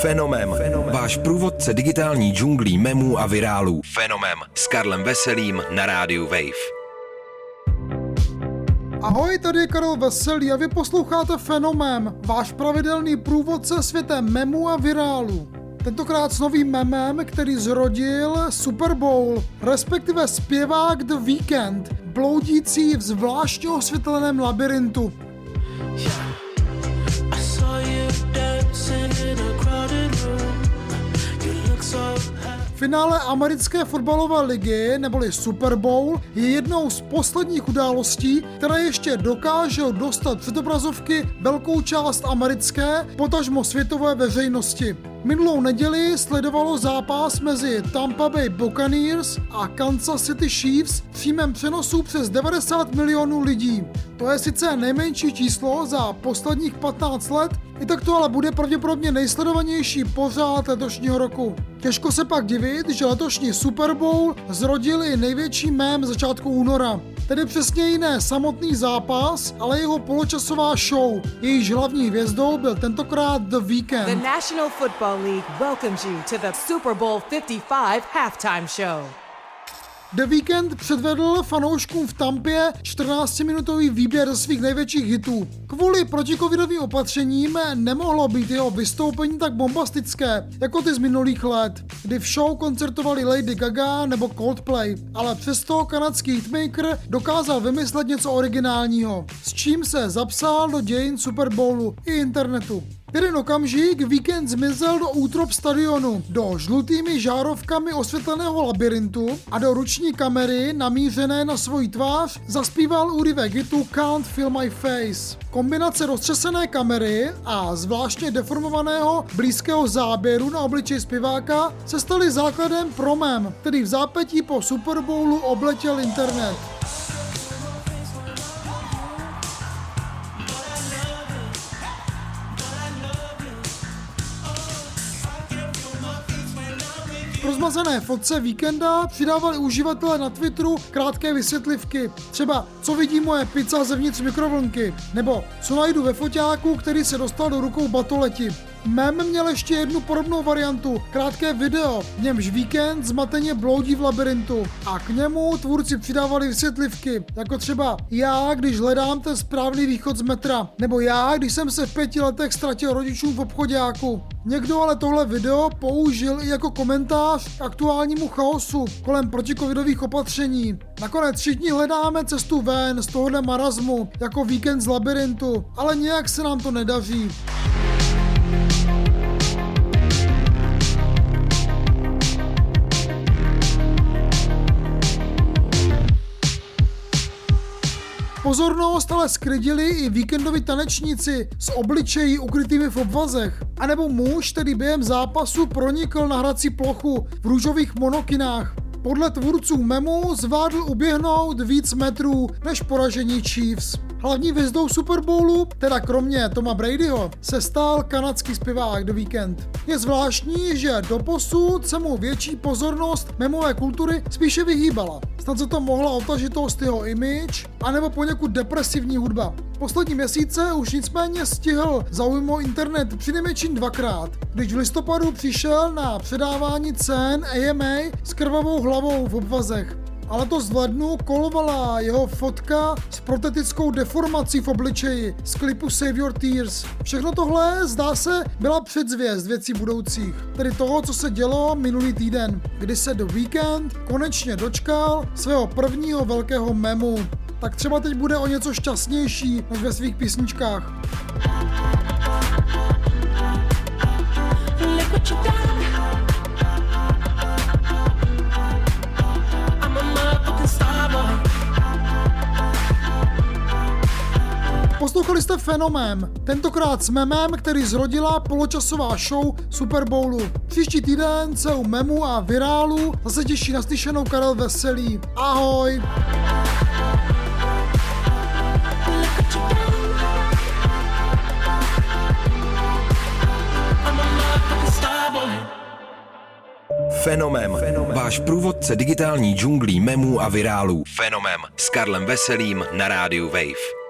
Fenomem. Fenomem. Váš průvodce digitální džunglí memů a virálů. Fenomem. S Karlem Veselým na rádiu Wave. Ahoj, tady je Karel Veselý a vy posloucháte Fenomem, váš pravidelný průvodce světem memů a virálů. Tentokrát s novým memem, který zrodil Super Bowl, respektive zpěvák The Weeknd, bloudící v zvláštně osvětleném labirintu. I Finále americké fotbalové ligy, neboli Super Bowl, je jednou z posledních událostí, která ještě dokáže dostat před obrazovky velkou část americké, potažmo světové veřejnosti. Minulou neděli sledovalo zápas mezi Tampa Bay Buccaneers a Kansas City Chiefs přímém přenosu přes 90 milionů lidí. To je sice nejmenší číslo za posledních 15 let, i tak to ale bude pravděpodobně nejsledovanější pořád letošního roku. Těžko se pak divit, že letošní Super Bowl zrodil i největší mém začátku února. Tedy přesně jiné samotný zápas, ale jeho poločasová show. Jejíž hlavní hvězdou byl tentokrát The Weeknd. The National Football League welcomes you to the Super Bowl 55 halftime show. The Weeknd předvedl fanouškům v Tampě 14-minutový výběr svých největších hitů. Kvůli protikovidovým opatřením nemohlo být jeho vystoupení tak bombastické, jako ty z minulých let, kdy v show koncertovali Lady Gaga nebo Coldplay, ale přesto kanadský hitmaker dokázal vymyslet něco originálního, s čím se zapsal do dějin Super Bowlu i internetu. Jeden okamžik víkend zmizel do útrop stadionu, do žlutými žárovkami osvětleného labirintu a do ruční kamery namířené na svoji tvář zaspíval úryvek hitu Can't Feel My Face. Kombinace roztřesené kamery a zvláštně deformovaného blízkého záběru na obličej zpěváka se staly základem pro mem, který v zápětí po Super Bowlu obletěl internet. Rozmazané fotce víkenda přidávali uživatelé na Twitteru krátké vysvětlivky. Třeba, co vidí moje pizza zevnitř mikrovlnky, nebo co najdu ve foťáku, který se dostal do rukou batoleti. Mem měl ještě jednu podobnou variantu, krátké video, v němž víkend zmateně bloudí v labirintu a k němu tvůrci přidávali vysvětlivky, jako třeba já, když hledám ten správný východ z metra, nebo já, když jsem se v pěti letech ztratil rodičům v obchodáku. Někdo ale tohle video použil i jako komentář k aktuálnímu chaosu kolem protikovidových opatření. Nakonec všichni hledáme cestu ven z tohohle marazmu, jako víkend z labirintu, ale nějak se nám to nedaří. Pozornost ale sklidili i víkendoví tanečníci s obličejí ukrytými v obvazech. A nebo muž, který během zápasu pronikl na hrací plochu v růžových monokinách. Podle tvůrců memu zvládl uběhnout víc metrů než poražení Chiefs. Hlavní hvězdou Super Bowlu, teda kromě Toma Bradyho, se stal kanadský zpěvák The Weeknd. Je zvláštní, že doposud se mu větší pozornost memové kultury spíše vyhýbala. Snad se to mohla otažitost jeho image, anebo poněkud depresivní hudba. Poslední měsíce už nicméně stihl zaujmout internet přinejmenším dvakrát, když v listopadu přišel na předávání cen AMA s krvavou hlavou v obvazech. Ale to z lednu kolovala jeho fotka s protetickou deformací v obličeji z klipu Save Your Tears. Všechno tohle, zdá se, byla předzvěst věcí budoucích, tedy toho, co se dělo minulý týden, kdy se The Weeknd konečně dočkal svého prvního velkého memu. Tak třeba teď bude o něco šťastnější než ve svých písničkách. Poslouchali jste Fenomén, tentokrát s memem, který zrodila poločasová show Super Bowlu. Příští týden se u memu a virálu zase těší naslyšenou Karel Veselý. Ahoj! Fenomem. Fenomem. Váš průvodce digitální džunglí memů a virálů. Fenomem. S Karlem Veselým na rádiu Wave.